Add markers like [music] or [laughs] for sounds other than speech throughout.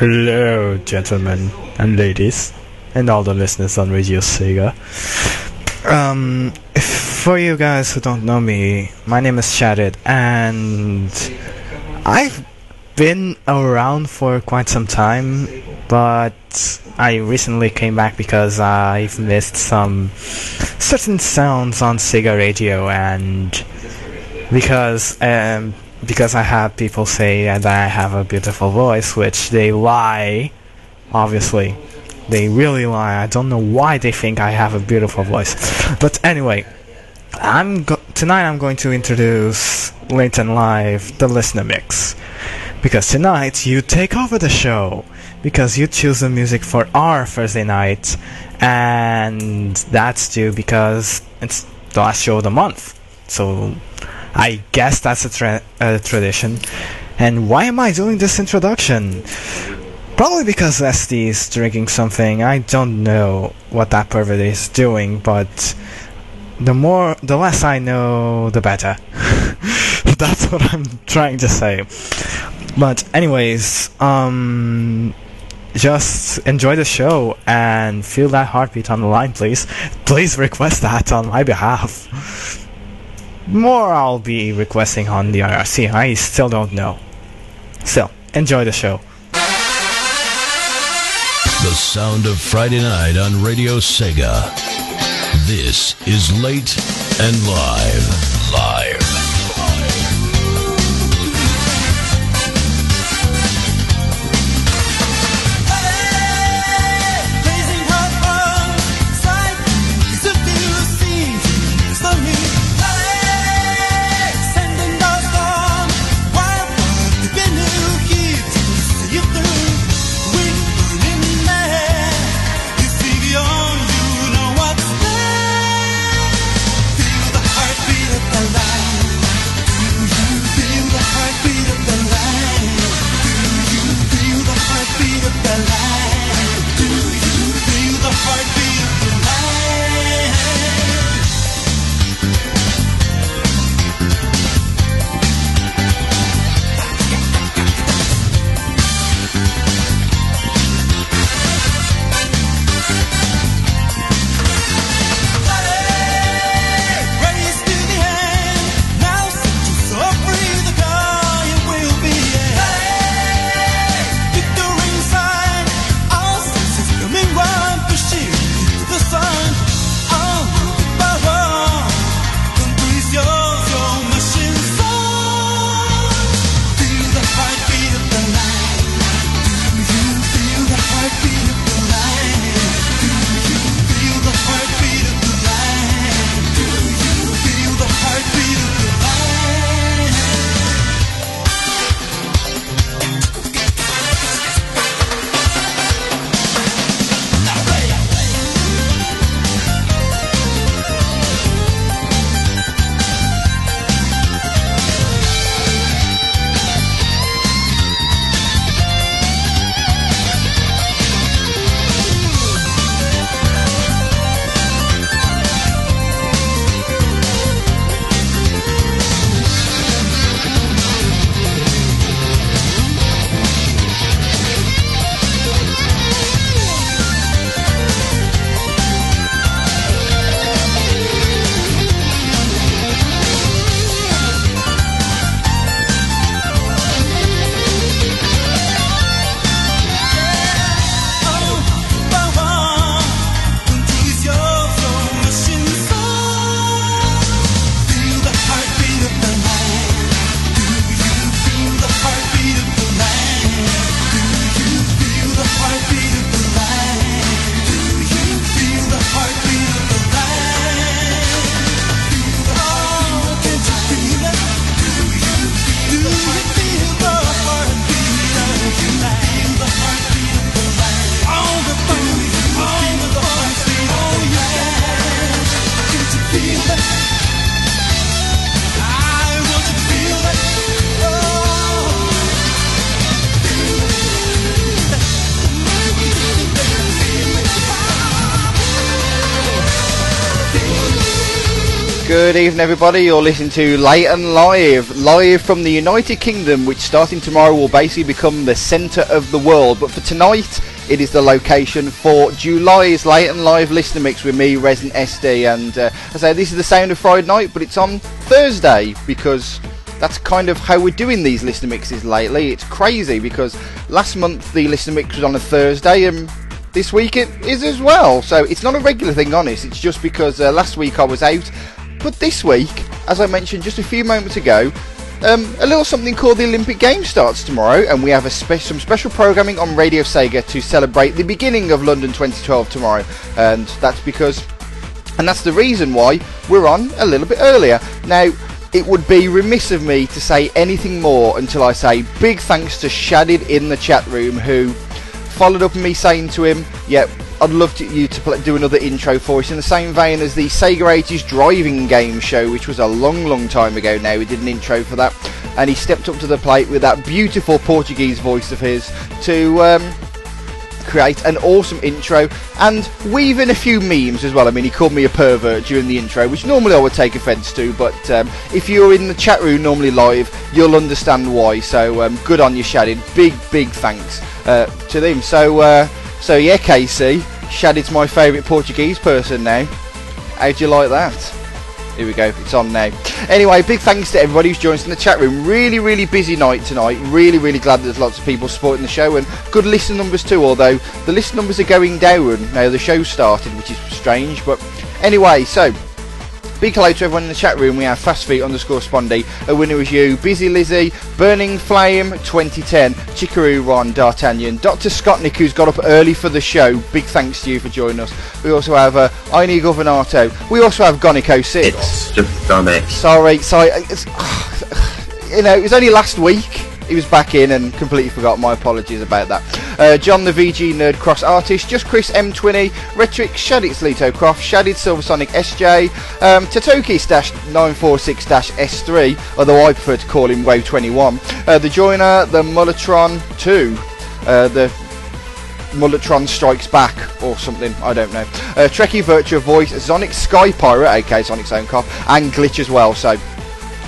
Hello, gentlemen and ladies, and all the listeners on Radio Sega. Um, for you guys who don't know me, my name is Shadid, and I've been around for quite some time, but I recently came back because I've missed some certain sounds on Sega Radio, and because um, because I have people say that I have a beautiful voice, which they lie. Obviously, they really lie. I don't know why they think I have a beautiful voice. But anyway, I'm go- tonight. I'm going to introduce Late and Live, the listener mix, because tonight you take over the show because you choose the music for our Thursday night, and that's due because it's the last show of the month. So I guess that's a, tra- a tradition. And why am I doing this introduction? Probably because SD is drinking something. I don't know what that pervert is doing, but the more, the less I know, the better. [laughs] That's what I'm trying to say. But anyways, um, just enjoy the show and feel that heartbeat on the line, please. Please request that on my behalf. More I'll be requesting on the IRC. I still don't know. So, enjoy the show. The sound of Friday night on Radio Sega. This is Late and Live. Live. Good evening, everybody. You're listening to Late and Live, live from the United Kingdom, which starting tomorrow will basically become the centre of the world. But for tonight, it is the location for July's Late and Live listener mix with me, Resident SD. And uh, I say this is the sound of Friday night, but it's on Thursday because that's kind of how we're doing these listener mixes lately. It's crazy because last month the listener mix was on a Thursday and this week it is as well. So it's not a regular thing, honest. It's just because uh, last week I was out but this week, as I mentioned just a few moments ago, um, a little something called the Olympic Games starts tomorrow, and we have spe- some special programming on Radio Sega to celebrate the beginning of London 2012 tomorrow, and that's because, and that's the reason why we're on a little bit earlier. Now, it would be remiss of me to say anything more until I say big thanks to Shadid in the chat room who followed up me saying to him, "Yeah, I'd love to, you to do another intro for us in the same vein as the Sega 80s driving game show, which was a long, long time ago now. We did an intro for that, and he stepped up to the plate with that beautiful Portuguese voice of his to um, create an awesome intro and weave in a few memes as well. I mean, he called me a pervert during the intro, which normally I would take offence to, but um, if you're in the chat room normally live, you'll understand why. So um, good on you, Shadid. Big, big thanks uh, to them. So. Uh, so yeah, Casey, Shadid's my favourite Portuguese person now. How do you like that? Here we go, it's on now. Anyway, big thanks to everybody who's joined us in the chat room. Really, really busy night tonight. Really, really glad there's lots of people supporting the show and good listen numbers too, although the listen numbers are going down now the show started, which is strange. But anyway, so Big hello to everyone in the chat room. We have Fast Feet underscore Spondy. A winner is you, Busy Lizzie, Burning Flame 2010, Chikaroo Ron, D'Artagnan, Dr. Scottnick, who's got up early for the show. Big thanks to you for joining us. We also have uh, Aini Governato. We also have Gonico 6. It's just dummy. Sorry, sorry. It's, [sighs] you know, it was only last week he was back in and completely forgot. My apologies about that. Uh, John the VG Nerd Cross Artist, Just Chris M20, Rhetoric, Shadit's Lito Croft, Shadid Silversonic SJ, um, Tatoki Stash 946 S3, although I prefer to call him Wave 21, uh, The Joiner, the Mulletron 2, uh, the Mulletron Strikes Back or something, I don't know. Uh, Trekkie Virtua Voice, Sonic Sky Pirate, aka Sonic's own cop, and Glitch as well. So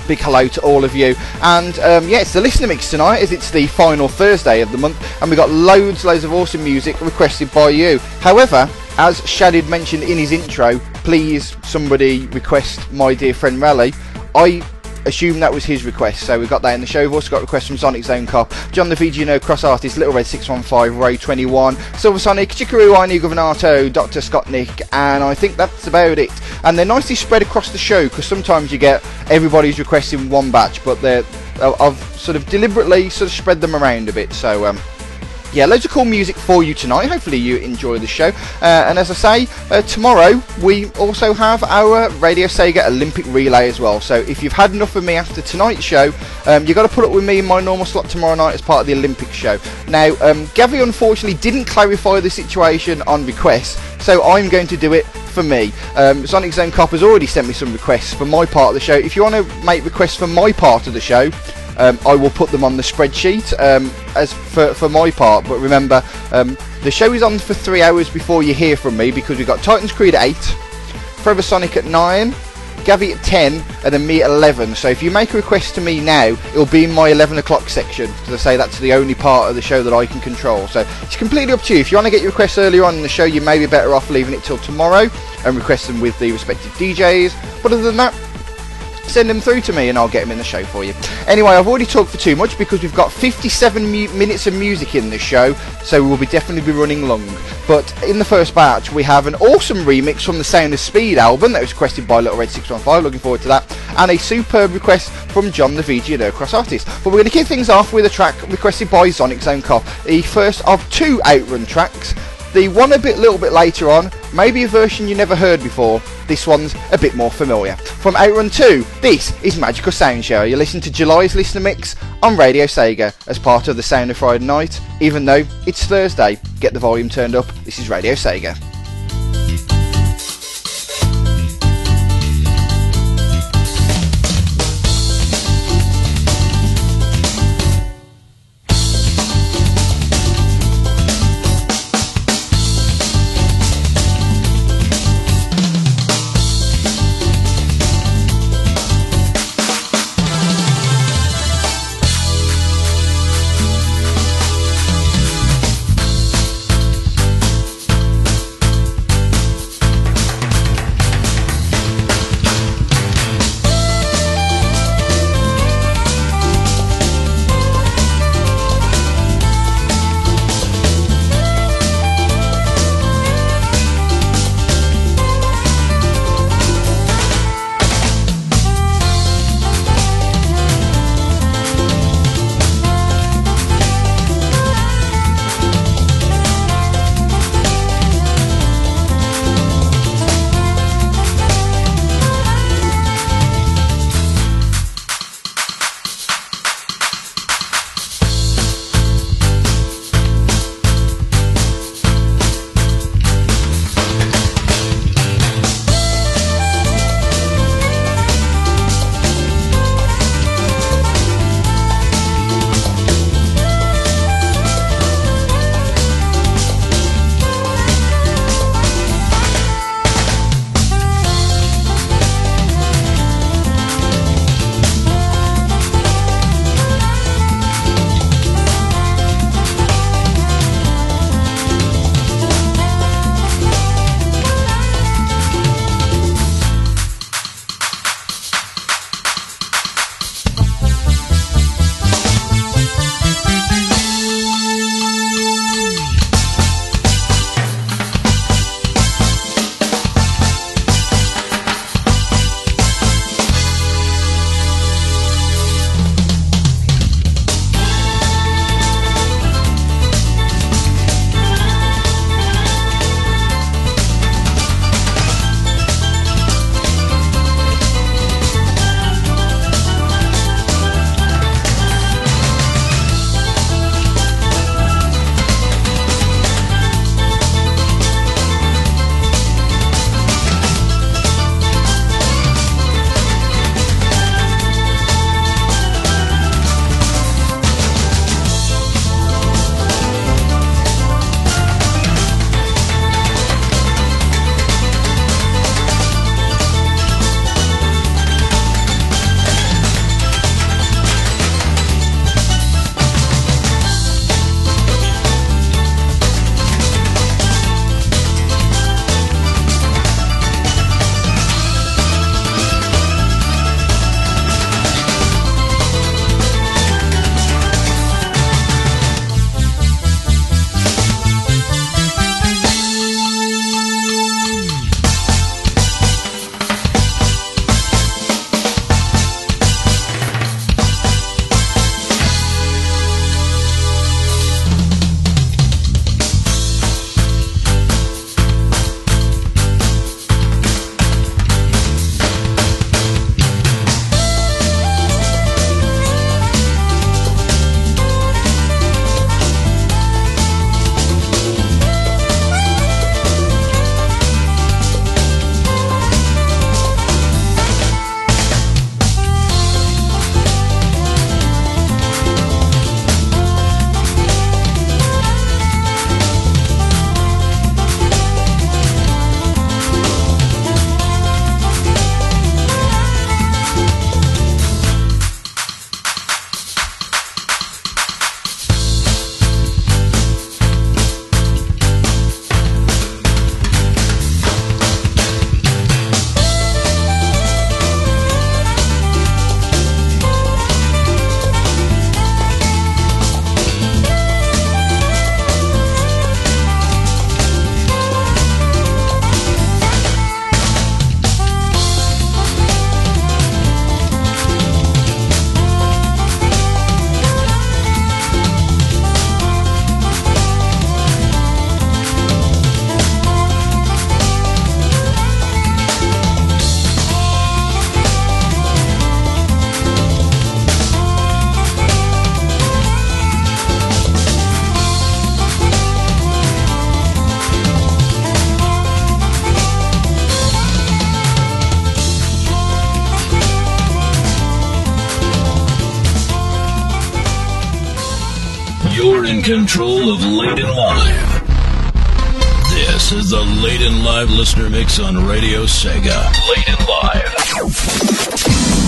big hello to all of you. And um, yeah, it's the listener mix tonight, as it's the final Thursday of the month, and we've got loads, loads of awesome music requested by you. However, as Shadid mentioned in his intro, please somebody request my dear friend Rally. I assume that was his request, so we've got that in the show. We've also got requests from Sonic Zone Cop, John the VGNO Cross Artist, Little Red 615, Ray 21, Silver Sonic, Chikaroo, Inu Governato, Dr. Scott Nick, and I think that's about it. And they're nicely spread across the show because sometimes you get everybody's requesting one batch, but they're I've sort of deliberately sort of spread them around a bit. So um, yeah, loads of cool music for you tonight. Hopefully you enjoy the show. Uh, and as I say, uh, tomorrow we also have our Radio Sega Olympic Relay as well. So if you've had enough of me after tonight's show, um, you've got to put up with me in my normal slot tomorrow night as part of the Olympic show. Now, um, Gavi unfortunately didn't clarify the situation on request, so I'm going to do it for me. Um, Sonic Zone Cop has already sent me some requests for my part of the show. If you want to make requests for my part of the show, um, I will put them on the spreadsheet um, as for, for my part. But remember, um, the show is on for three hours before you hear from me because we've got Titans Creed at 8, Forever Sonic at 9, Gavi at 10, and then me at 11. So if you make a request to me now, it'll be in my 11 o'clock section because I say that's the only part of the show that I can control. So it's completely up to you. If you want to get your requests earlier on in the show, you may be better off leaving it till tomorrow and request them with the respective DJs. But other than that, send them through to me and I'll get them in the show for you. Anyway, I've already talked for too much because we've got 57 mu- minutes of music in this show, so we'll be definitely be running long. But in the first batch, we have an awesome remix from the Sound of Speed album that was requested by Little Red 615. Looking forward to that, and a superb request from John the VG and Cross Artist. But we're going to kick things off with a track requested by Sonic Zone Cop, the first of two Outrun tracks. The one a bit little bit later on, maybe a version you never heard before. This one's a bit more familiar. From Outrun 2, this is Magical Sound Shower. You listen to July's listener mix on Radio Sega as part of the Sound of Friday Night. Even though it's Thursday, get the volume turned up. This is Radio Sega. Control of Late and Live. This is the Late and Live listener mix on Radio Sega. Late and Live.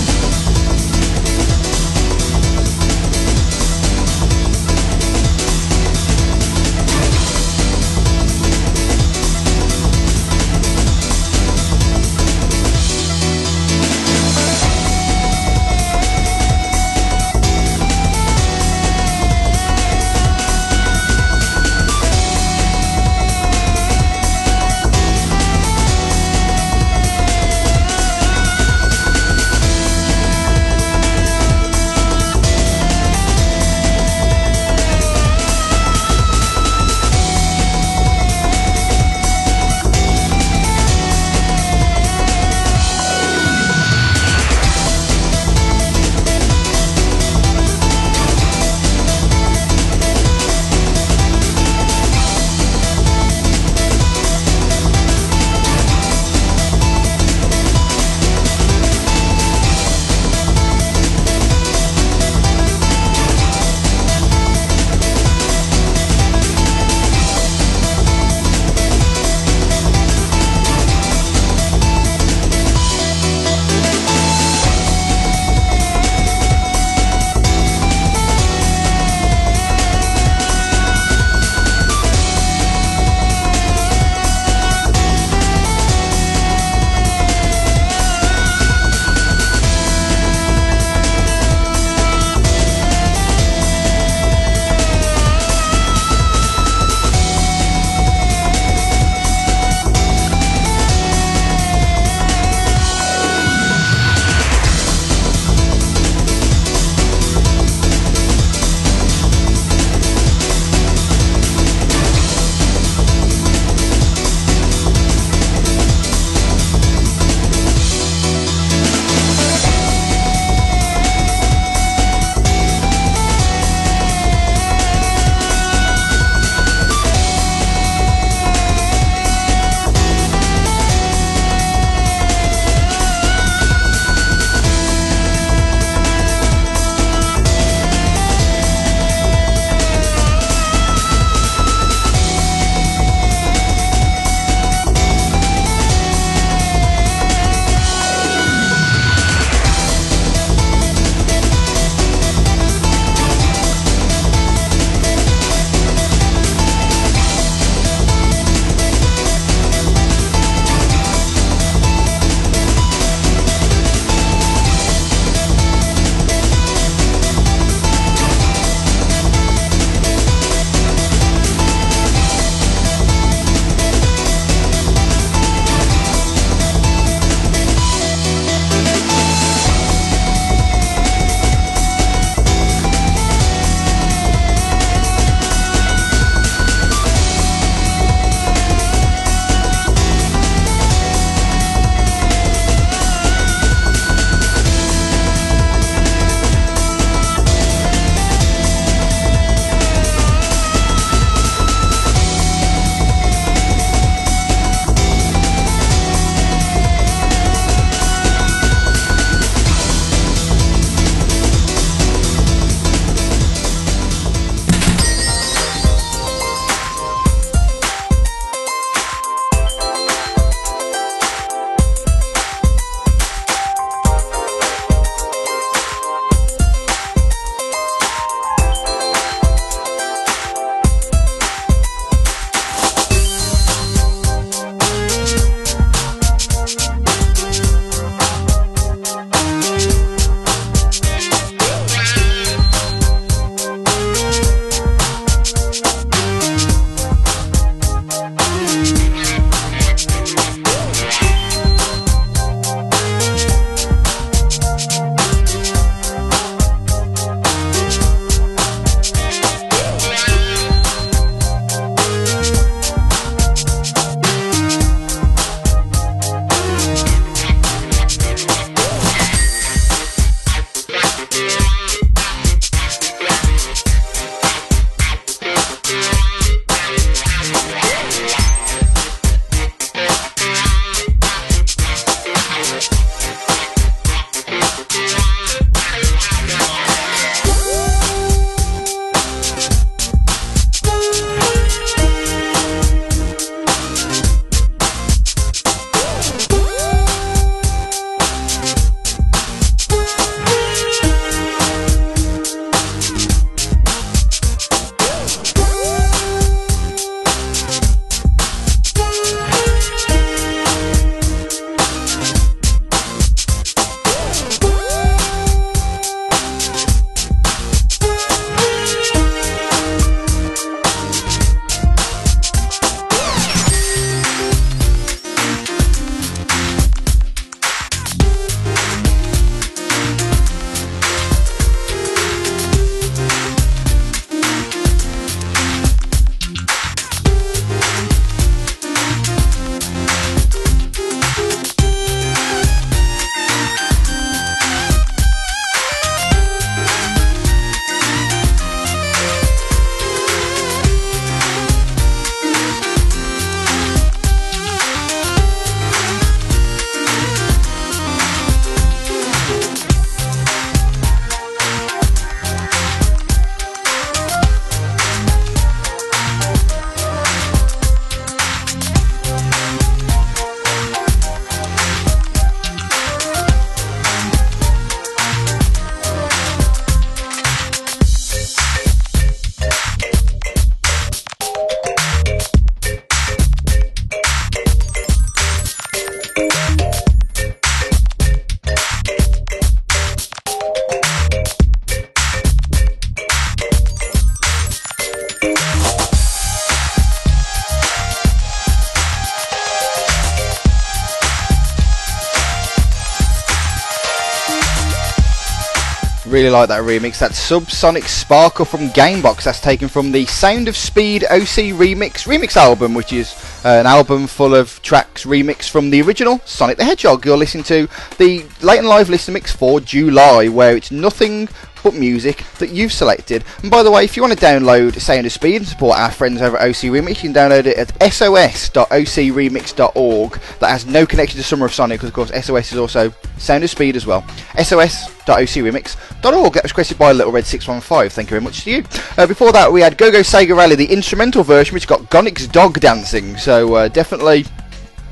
Like that remix. That's Subsonic Sparkle from Gamebox. That's taken from the Sound of Speed OC Remix remix album, which is uh, an album full of tracks remixed from the original Sonic the Hedgehog. You're listening to the late and live listener mix for July, where it's nothing but music that you've selected. And by the way, if you want to download Sound of Speed and support our friends over OC Remix, you can download it at sos.ocremix.org. That has no connection to Summer of Sonic, because of course SOS is also Sound of Speed as well. sos.ocremix.org. That was requested by Little Red 615. Thank you very much to you. Uh, before that, we had Go Go Sega Rally, the instrumental version, which got Gonic's dog dancing. So uh, definitely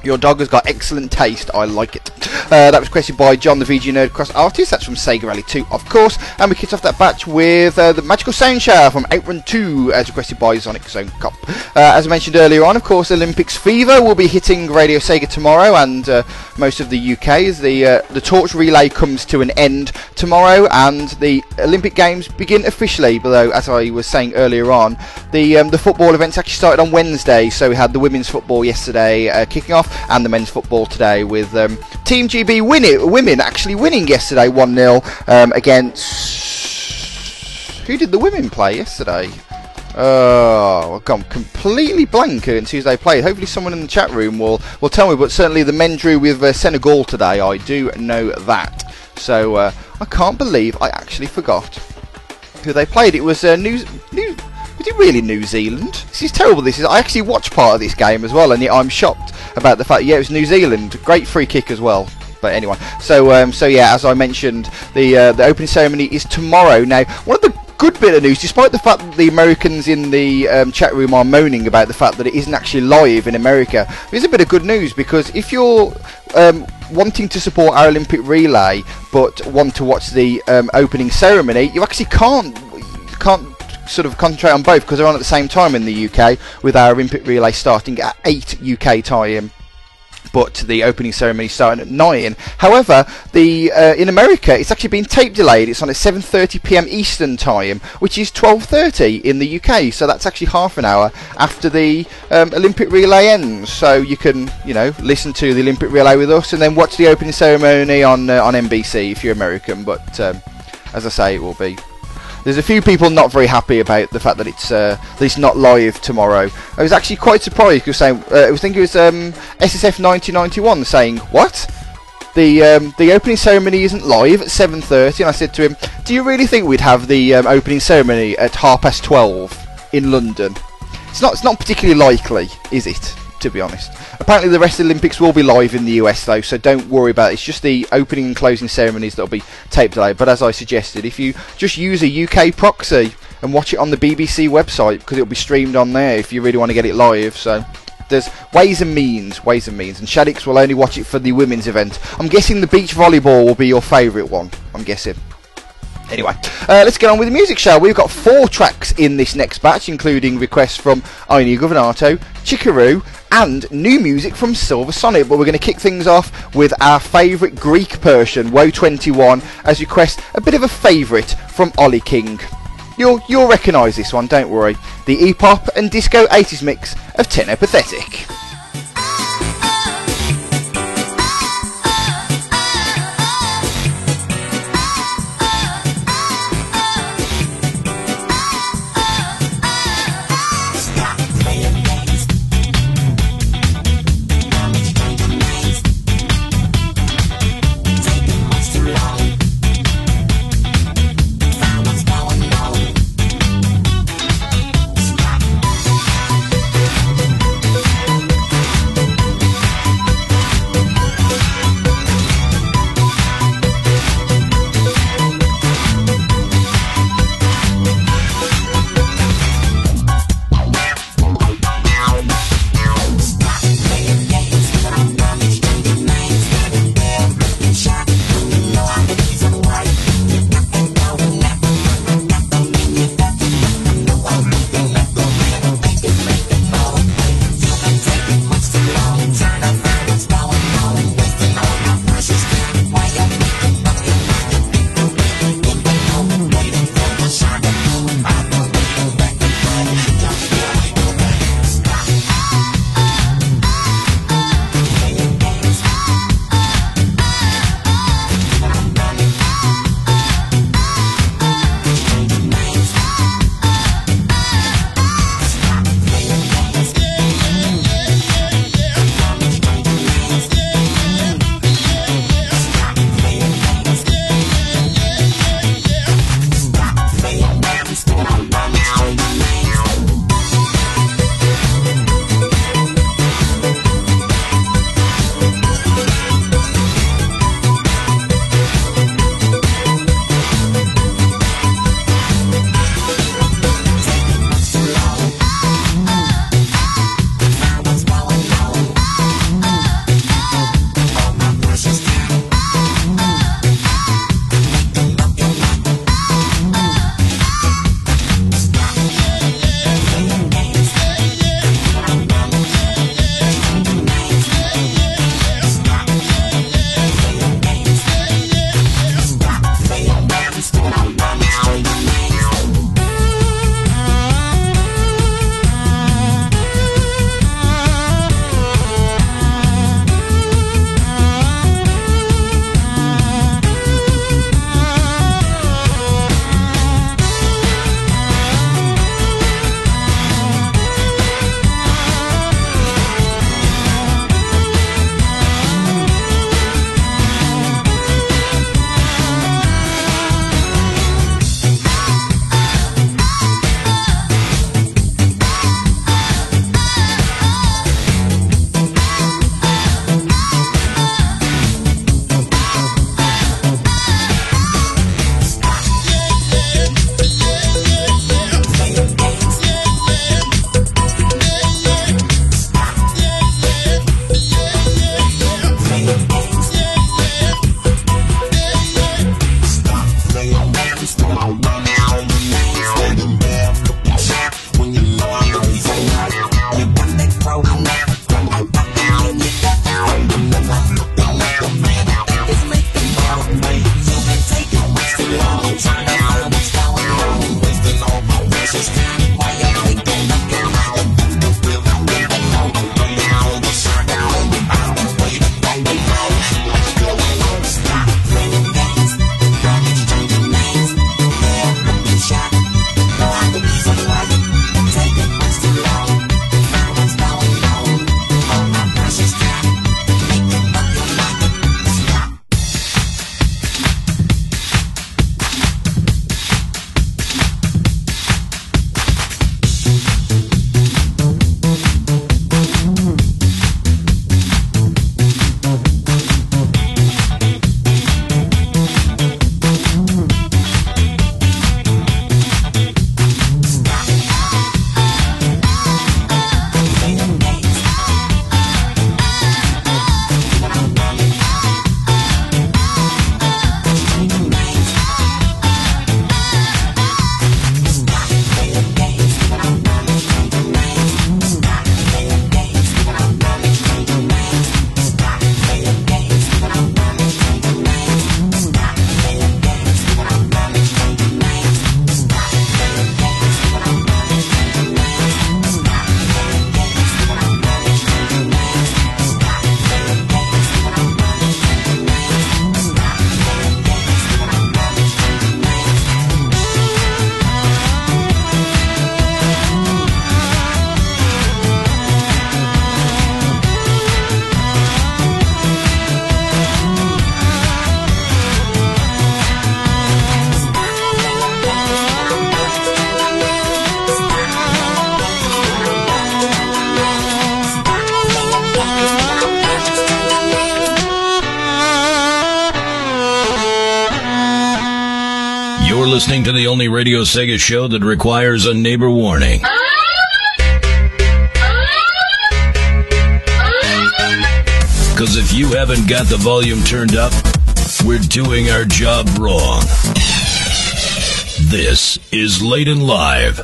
your dog has got excellent taste. I like it. Uh, that was requested by John, the VG Nerd Cross artist. That's from Sega Rally 2, of course. And we kicked off that batch with uh, the Magical Sound Shower from Outrun 2, as requested by Sonic Zone Cop. Uh, as I mentioned earlier on, of course, Olympics Fever will be hitting Radio Sega tomorrow and uh, most of the UK as the uh, the torch relay comes to an end tomorrow and the Olympic Games begin officially. Although, as I was saying earlier on, the um, the football events actually started on Wednesday. So we had the women's football yesterday uh, kicking off and the men's football today with um, Team GB winning, women actually winning yesterday 1 0 um, against. Who did the women play yesterday? Oh, I've gone completely blank on Tuesday play. Hopefully, someone in the chat room will, will tell me. But certainly, the men drew with uh, Senegal today. I do know that. So uh, I can't believe I actually forgot who they played. It was uh, New, New was it really New Zealand? This is terrible. This is. I actually watched part of this game as well, and yet I'm shocked about the fact. Yeah, it was New Zealand. Great free kick as well. But anyway, so um, so yeah, as I mentioned, the uh, the opening ceremony is tomorrow. Now, one of the good bit of news, despite the fact that the Americans in the um, chat room are moaning about the fact that it isn't actually live in America, there's a bit of good news because if you're um, wanting to support our Olympic relay but want to watch the um, opening ceremony, you actually can't can't sort of concentrate on both because they're on at the same time in the UK with our Olympic relay starting at 8 UK time but the opening ceremony starting at 9. However, the uh, in America it's actually been tape delayed. It's on at 7:30 p.m. Eastern time, which is 12:30 in the UK. So that's actually half an hour after the um, Olympic relay ends. So you can, you know, listen to the Olympic relay with us and then watch the opening ceremony on uh, on NBC if you're American. But um, as I say, it will be there's a few people not very happy about the fact that it's uh, it's not live tomorrow. I was actually quite surprised because saying uh, I was thinking it was um, SSF 1991 saying what the um, the opening ceremony isn't live at 7:30, and I said to him, "Do you really think we'd have the um, opening ceremony at half past 12 in London? It's not it's not particularly likely, is it?" To be honest. Apparently, the rest of the Olympics will be live in the US though, so don't worry about it. It's just the opening and closing ceremonies that'll be taped delayed. But as I suggested, if you just use a UK proxy and watch it on the BBC website, because it'll be streamed on there if you really want to get it live. So there's ways and means, ways and means, and Shaddix will only watch it for the women's event. I'm guessing the beach volleyball will be your favourite one. I'm guessing. Anyway, uh, let's get on with the music, shall we? We've got four tracks in this next batch, including requests from Aini Governato, Chikaru, and new music from Silver Sonic. But we're going to kick things off with our favourite Greek Persian, Woe21, as request a bit of a favourite from Ollie King. You'll, you'll recognise this one, don't worry. The E-pop and disco 80s mix of Techno Radio Sega show that requires a neighbor warning. Because if you haven't got the volume turned up, we're doing our job wrong. This is and Live.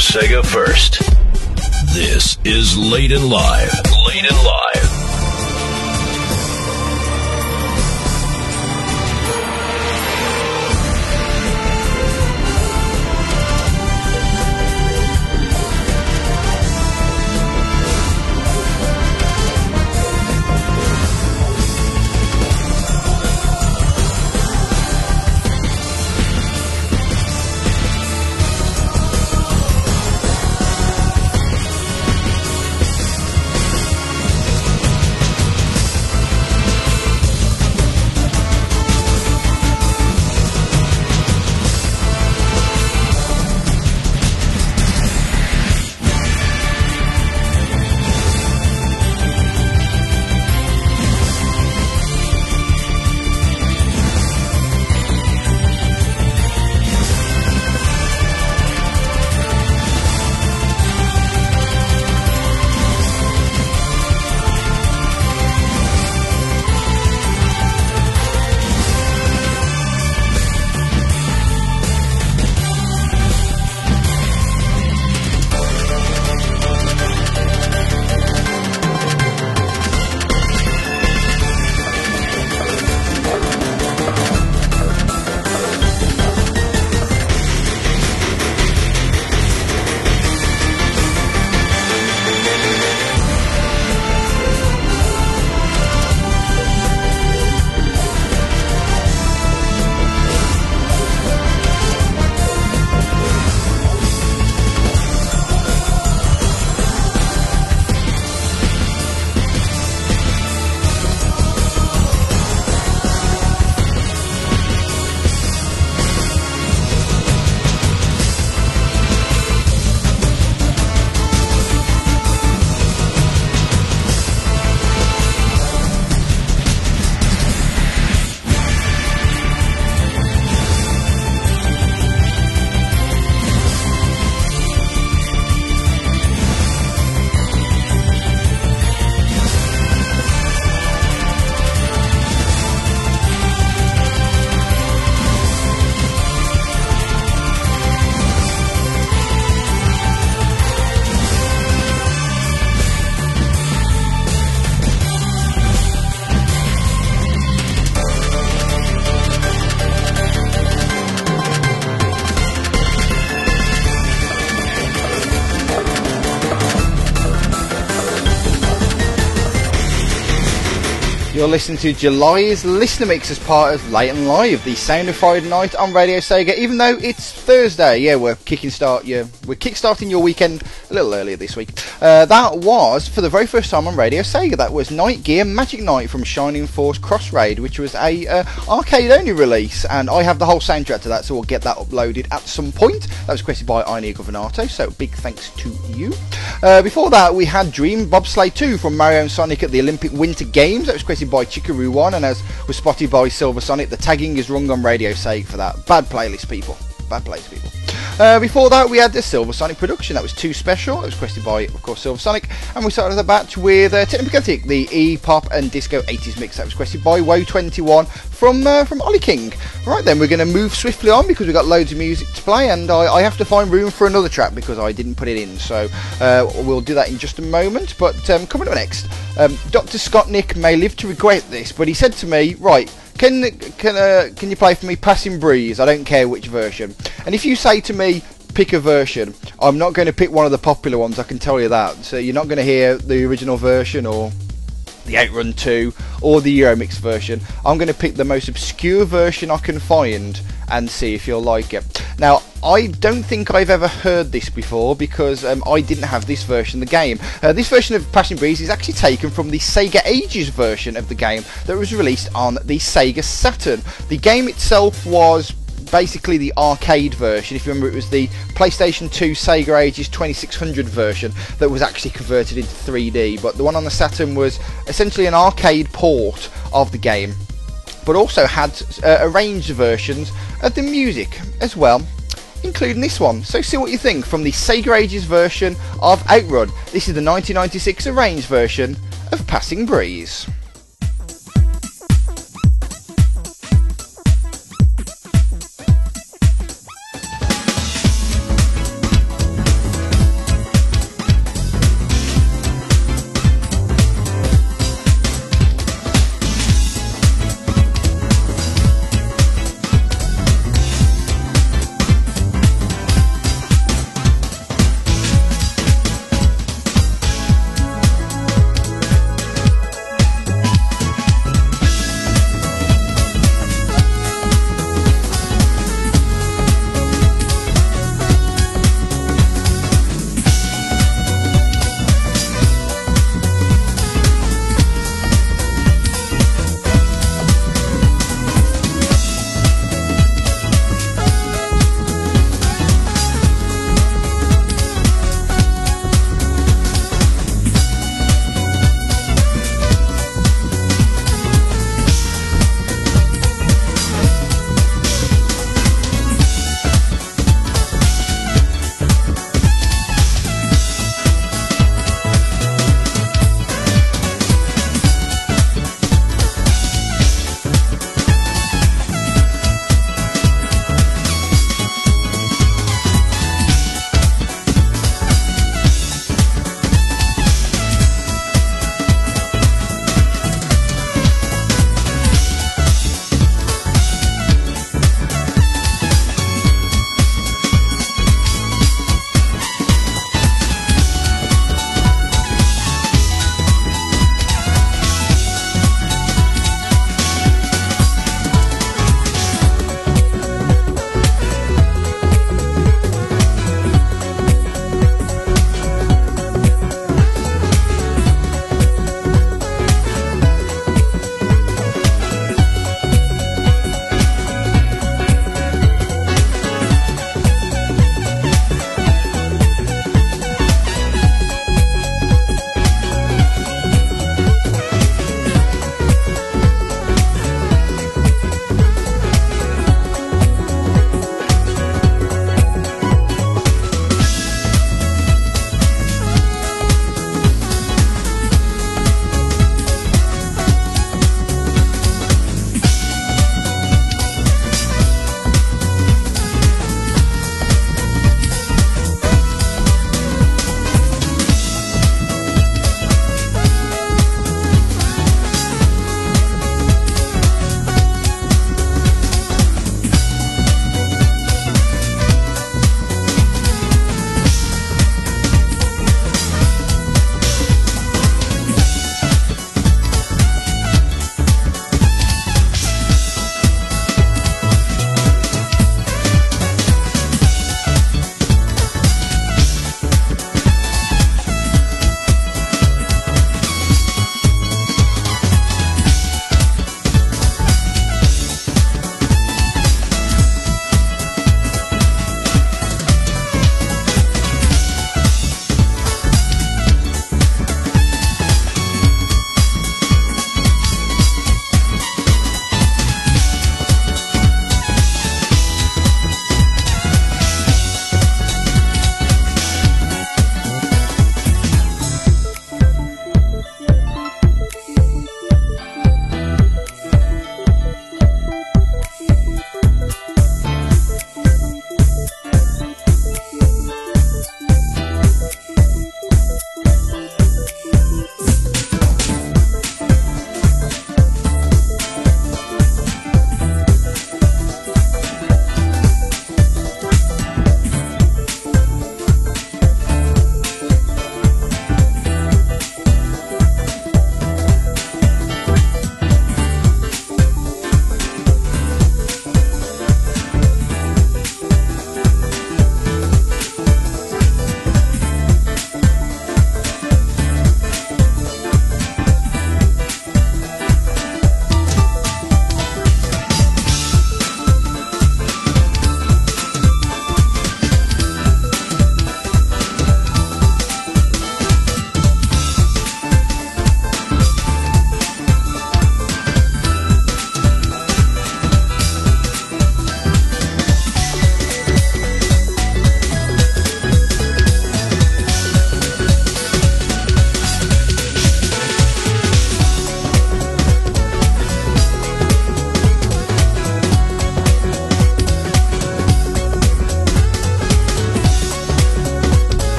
Sega first. This is Late and Live. Late and Live. Listening to July's listener mix as part of Late and Live, the sound of Friday night on Radio Sega. Even though it's Thursday, yeah, we're kicking start. Yeah, we're kickstarting your weekend a little earlier this week. Uh, that was for the very first time on Radio Sega. That was Night Gear Magic Knight from Shining Force Cross Raid, which was a uh, arcade only release, and I have the whole soundtrack to that, so we'll get that uploaded at some point. That was requested by Ine Governato, so big thanks to you. Uh, before that, we had Dream Bobsleigh 2 from Mario and Sonic at the Olympic Winter Games. That was created by Chikaru One, and as was spotted by Silver Sonic, the tagging is wrong on Radio Sega for that. Bad playlist, people. Bad playlist, people. Uh, before that, we had the Silver Sonic production. That was too special. It was requested by, of course, Silver Sonic. And we started the batch with uh, Technopathetic, the E-pop and disco 80s mix. That was requested by Woe21 from uh, from Ollie King. Right then, we're going to move swiftly on because we've got loads of music to play, and I, I, have to find room for another track because I didn't put it in. So uh, we'll do that in just a moment. But um, coming up next, um, Dr. Scott Nick may live to regret this, but he said to me, right. Can can uh, can you play for me Passing Breeze? I don't care which version. And if you say to me pick a version, I'm not going to pick one of the popular ones. I can tell you that. So you're not going to hear the original version or the Outrun 2 or the Euromix version. I'm going to pick the most obscure version I can find and see if you'll like it. Now, I don't think I've ever heard this before because um, I didn't have this version of the game. Uh, this version of Passing Breeze is actually taken from the Sega Ages version of the game that was released on the Sega Saturn. The game itself was basically the arcade version. If you remember, it was the PlayStation 2 Sega Ages 2600 version that was actually converted into 3D. But the one on the Saturn was essentially an arcade port of the game, but also had uh, arranged versions of the music as well including this one. So see what you think from the Sega Ages version of Outrun. This is the 1996 arranged version of Passing Breeze.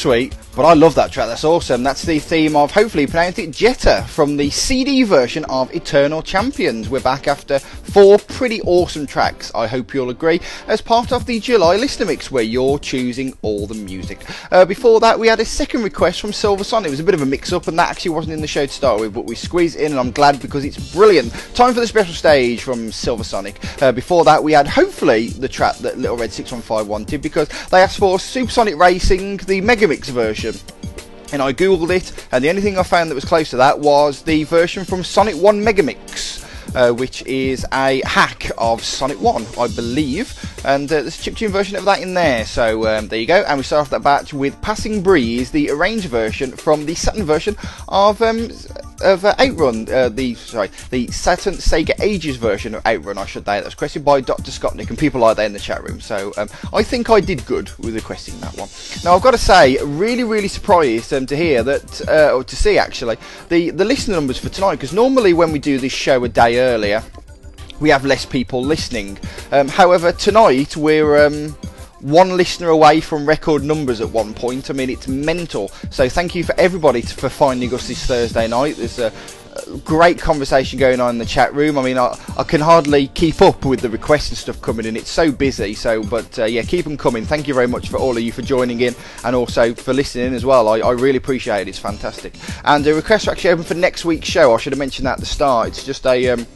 Sweet, but I love that track. That's awesome. That's the theme of, hopefully pronounced it, Jetta from the CD version of Eternal Champions. We're back after four pretty awesome tracks, I hope you'll agree, as part of the July Listener Mix where you're choosing all the music. Uh, before that, we had a second request from Silver Sun. It was a bit of a mix up, and that actually wasn't in the show to start with, but we squeezed in, and I'm glad because it's brilliant. Time for the special stage from Silver Sonic. Uh, before that, we had hopefully the track that Little Red 615 wanted because they asked for Supersonic Racing, the Megamix version and I googled it, and the only thing I found that was close to that was the version from Sonic 1 Megamix. Uh, which is a hack of Sonic 1, I believe. And uh, there's a chiptune version of that in there. So um, there you go. And we start off that batch with Passing Breeze, the arranged version from the Saturn version of um, of uh, Outrun, uh, the sorry, the Saturn Sega Ages version of Outrun, I should say. That was requested by Dr. Scottnick and people like that in the chat room. So um, I think I did good with requesting that one. Now I've got to say, really, really surprised um, to hear that, uh, or to see actually, the the listener numbers for tonight. Because normally when we do this show a day earlier, we have less people listening. Um, however, tonight we're um, one listener away from record numbers at one point. I mean, it's mental. So thank you for everybody for finding us this Thursday night. There's a, a great conversation going on in the chat room. I mean, I, I can hardly keep up with the requests and stuff coming in. It's so busy. So, but uh, yeah, keep them coming. Thank you very much for all of you for joining in and also for listening as well. I, I really appreciate it. It's fantastic. And the requests are actually open for next week's show. I should have mentioned that at the start. It's just a um,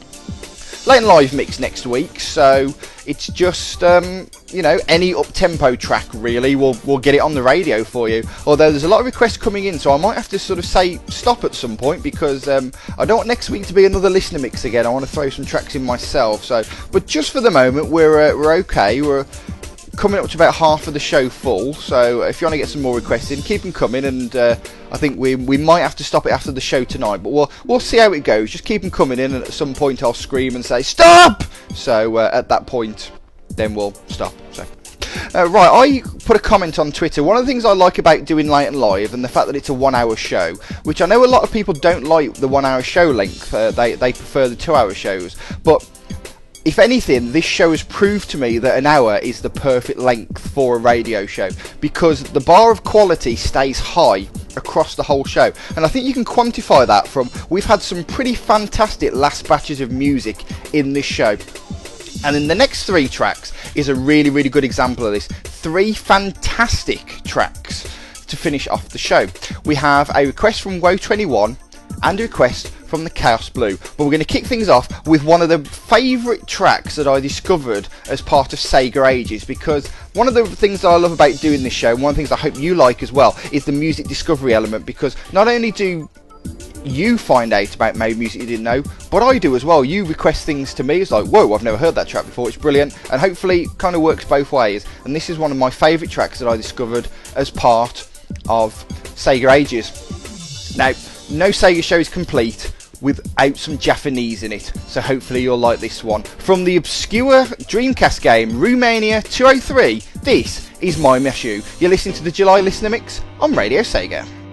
and live mix next week. So it's just um, you know any up tempo track really. We'll we'll get it on the radio for you. Although there's a lot of requests coming in, so I might have to sort of say stop at some point because um, I don't want next week to be another listener mix again. I want to throw some tracks in myself. So, but just for the moment, we're uh, we're okay. We're coming up to about half of the show full. So if you want to get some more requests in, keep them coming. And uh, I think we we might have to stop it after the show tonight, but we'll we'll see how it goes. Just keep them coming in, and at some point I'll scream and say stop. So uh, at that point, then we'll stop. So. Uh, right, I put a comment on Twitter. One of the things I like about doing late and live, and the fact that it's a one-hour show, which I know a lot of people don't like the one-hour show length. Uh, they they prefer the two-hour shows, but if anything, this show has proved to me that an hour is the perfect length for a radio show because the bar of quality stays high across the whole show. And I think you can quantify that from we've had some pretty fantastic last batches of music in this show. And in the next three tracks is a really, really good example of this. Three fantastic tracks to finish off the show. We have a request from Woe21 and a request from the Chaos Blue. But we're going to kick things off with one of the favourite tracks that I discovered as part of Sega Ages because one of the things that I love about doing this show, and one of the things I hope you like as well, is the music discovery element because not only do you find out about maybe music you didn't know, but I do as well. You request things to me, it's like, whoa, I've never heard that track before, it's brilliant, and hopefully kind of works both ways. And this is one of my favourite tracks that I discovered as part of Sega Ages. Now, no Sega show is complete without some Japanese in it, so hopefully you'll like this one. From the obscure Dreamcast game Roommania 203, this is My Meshu. You're listening to the July Listener Mix on Radio Sega.「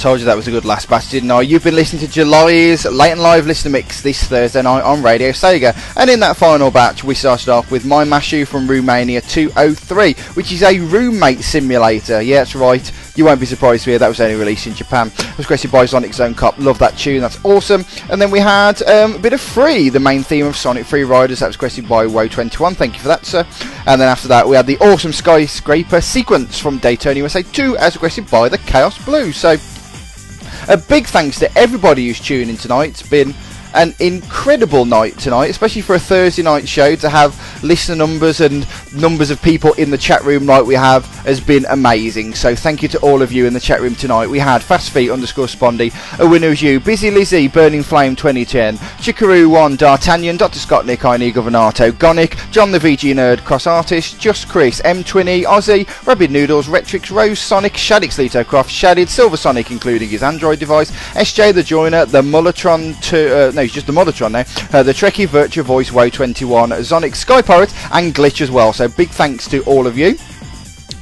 told you that was a good last batch, didn't I? You've been listening to July's Late and Live Listener Mix this Thursday night on Radio Sega. And in that final batch, we started off with My Mashu from Roommania 203, which is a roommate simulator. Yeah, that's right. You won't be surprised to hear that was only released in Japan. It was created by Sonic Zone Cop. Love that tune. That's awesome. And then we had um, a bit of Free, the main theme of Sonic Free Riders. That was created by Woe21. Thank you for that, sir. And then after that, we had the awesome Skyscraper sequence from Daytona USA 2, as requested by the Chaos Blue. So, a big thanks to everybody who's tuning in tonight. It's been an incredible night tonight, especially for a Thursday night show. To have listener numbers and numbers of people in the chat room like we have has been amazing. So thank you to all of you in the chat room tonight. We had Fast Feet underscore Spondy, a winner was you, Busy Lizzie, Burning Flame 2010, Chikaroo 1, D'Artagnan, Dr. Scott, Nick, Ine, Governato, Gonic, John the VG Nerd, Cross Artist, Just Chris, M20, Ozzy, Rabbit Noodles, Retrix, Rose Sonic, Shadix Lito Croft, Shadid, Silver Sonic, including his Android device, SJ the Joiner, the Mulletron 2, uh, no, he's just the Mulletron now, uh, the Trekkie Virtua Voice Woe 21, Zonic Sky And Glitch as well. So big thanks to all of you.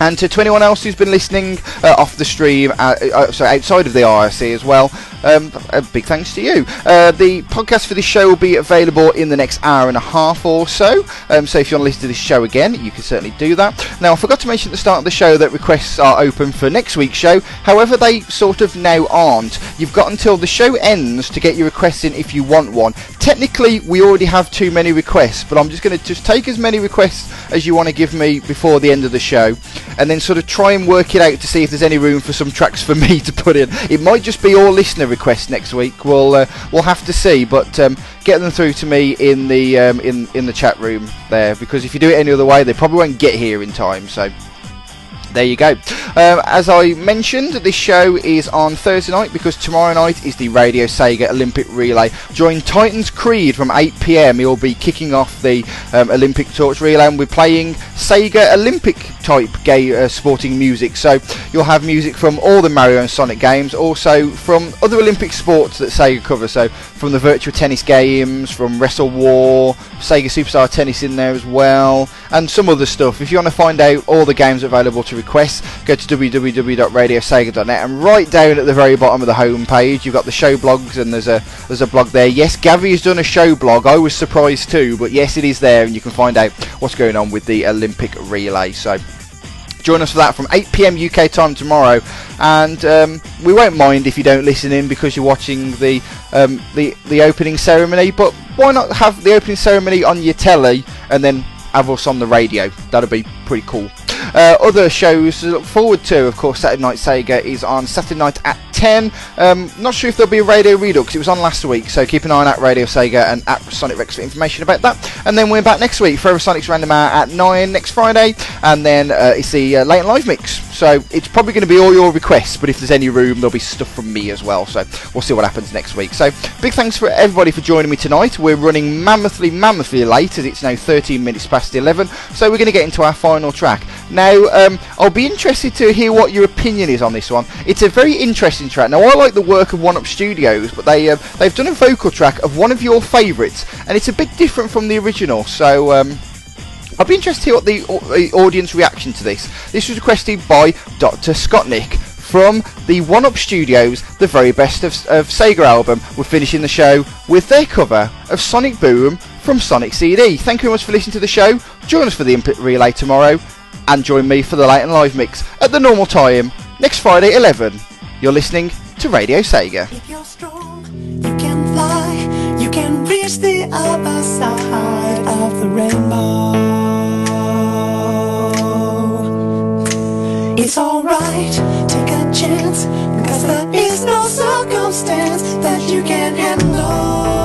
And to anyone else who's been listening uh, off the stream, uh, uh, so outside of the IRC as well, um, a big thanks to you. Uh, the podcast for this show will be available in the next hour and a half or so. Um, so if you want to listen to this show again, you can certainly do that. Now, I forgot to mention at the start of the show that requests are open for next week's show. However, they sort of now aren't. You've got until the show ends to get your requests in if you want one. Technically, we already have too many requests, but I'm just going to just take as many requests as you want to give me before the end of the show, and then sort of try and work it out to see if there's any room for some tracks for [laughs] me to put in. It might just be all listener requests next week. We'll uh, we'll have to see, but um, get them through to me in the um, in in the chat room there because if you do it any other way, they probably won't get here in time. So there you go. Um, as I mentioned, this show is on Thursday night because tomorrow night is the Radio Sega Olympic Relay. Join Titans Creed from 8pm. He'll be kicking off the um, Olympic Torch Relay and we're playing Sega Olympic type gay uh, sporting music. So you'll have music from all the Mario and Sonic games, also from other Olympic sports that Sega cover. So from the Virtua Tennis games, from Wrestle War, Sega Superstar Tennis in there as well, and some other stuff. If you want to find out all the games available to request, go to www.radiosega.net and right down at the very bottom of the home page, you've got the show blogs and there's a there's a blog there. Yes, Gavi has done a show blog. I was surprised too, but yes, it is there, and you can find out what's going on with the Olympic relay. So join us for that from 8 p.m. UK time tomorrow. And um, we won't mind if you don't listen in because you're watching the um, the the opening ceremony. But why not have the opening ceremony on your telly and then have us on the radio? That'd be pretty cool. Uh, other shows to look forward to, of course, Saturday Night Sega is on Saturday night at 10. Um, not sure if there'll be a Radio Redux, it was on last week, so keep an eye on at Radio Sega and at Sonic Rex for information about that. And then we're back next week, Forever Sonic's Random Hour at 9 next Friday, and then uh, it's the uh, Late Live Mix. So it's probably going to be all your requests, but if there's any room, there'll be stuff from me as well. So we'll see what happens next week. So big thanks for everybody for joining me tonight. We're running mammothly, mammothly late as it's now 13 minutes past 11. So we're going to get into our final track. Now, um, I'll be interested to hear what your opinion is on this one. It's a very interesting track. Now, I like the work of One Up Studios, but they uh, they've done a vocal track of one of your favourites, and it's a bit different from the original. So. Um, I'll be interested to hear what the, the audience reaction to this. This was requested by Dr. Scottnick from the One Up Studios, the very best of, of Sega album. We're finishing the show with their cover of Sonic Boom from Sonic CD. Thank you very much for listening to the show. Join us for the input relay tomorrow, and join me for the late and live mix at the normal time next Friday 11. You're listening to Radio Sega. If you're strong, you can fly, you can reach the other side of the rainbow. It's alright, take a chance, because there is no circumstance that you can't handle.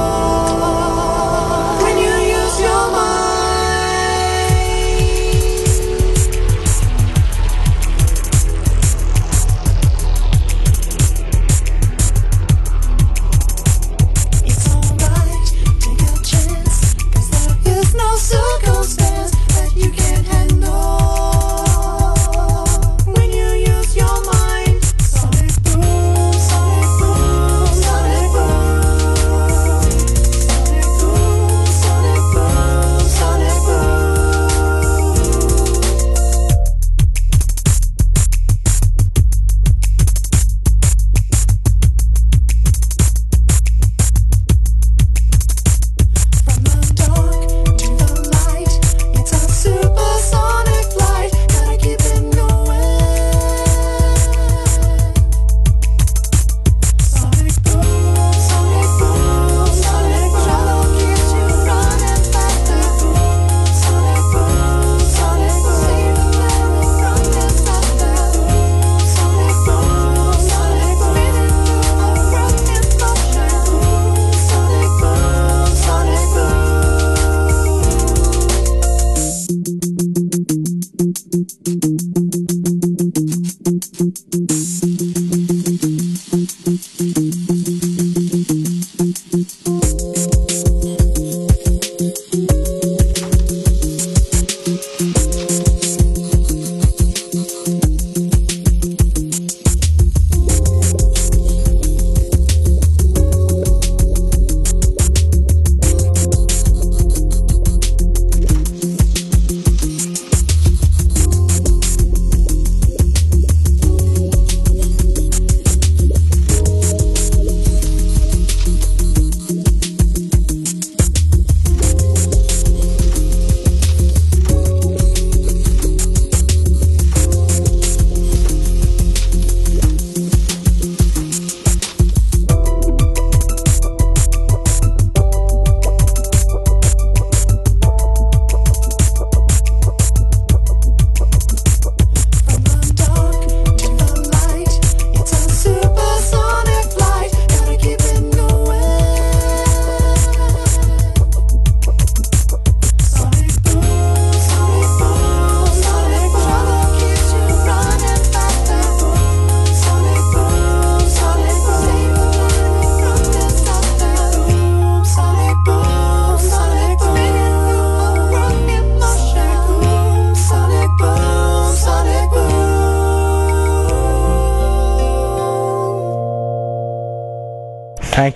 From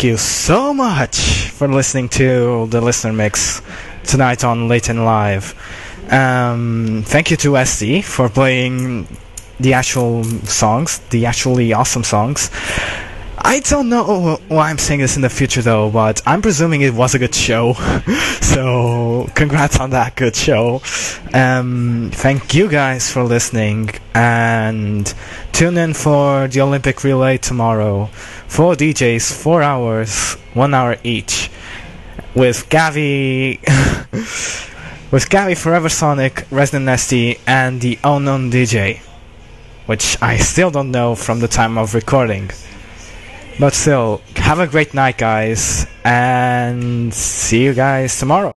you so much for listening to the listener mix tonight on Late and Live. Um, thank you to SD for playing the actual songs, the actually awesome songs. I don't know why I'm saying this in the future though, but I'm presuming it was a good show. [laughs] so, congrats on that good show. Um, thank you guys for listening and tune in for the Olympic relay tomorrow. Four DJs, four hours, one hour each. With Gavi, [laughs] with Gavi Forever Sonic, Resident Nasty, and the unknown DJ, which I still don't know from the time of recording. But still, have a great night, guys, and see you guys tomorrow.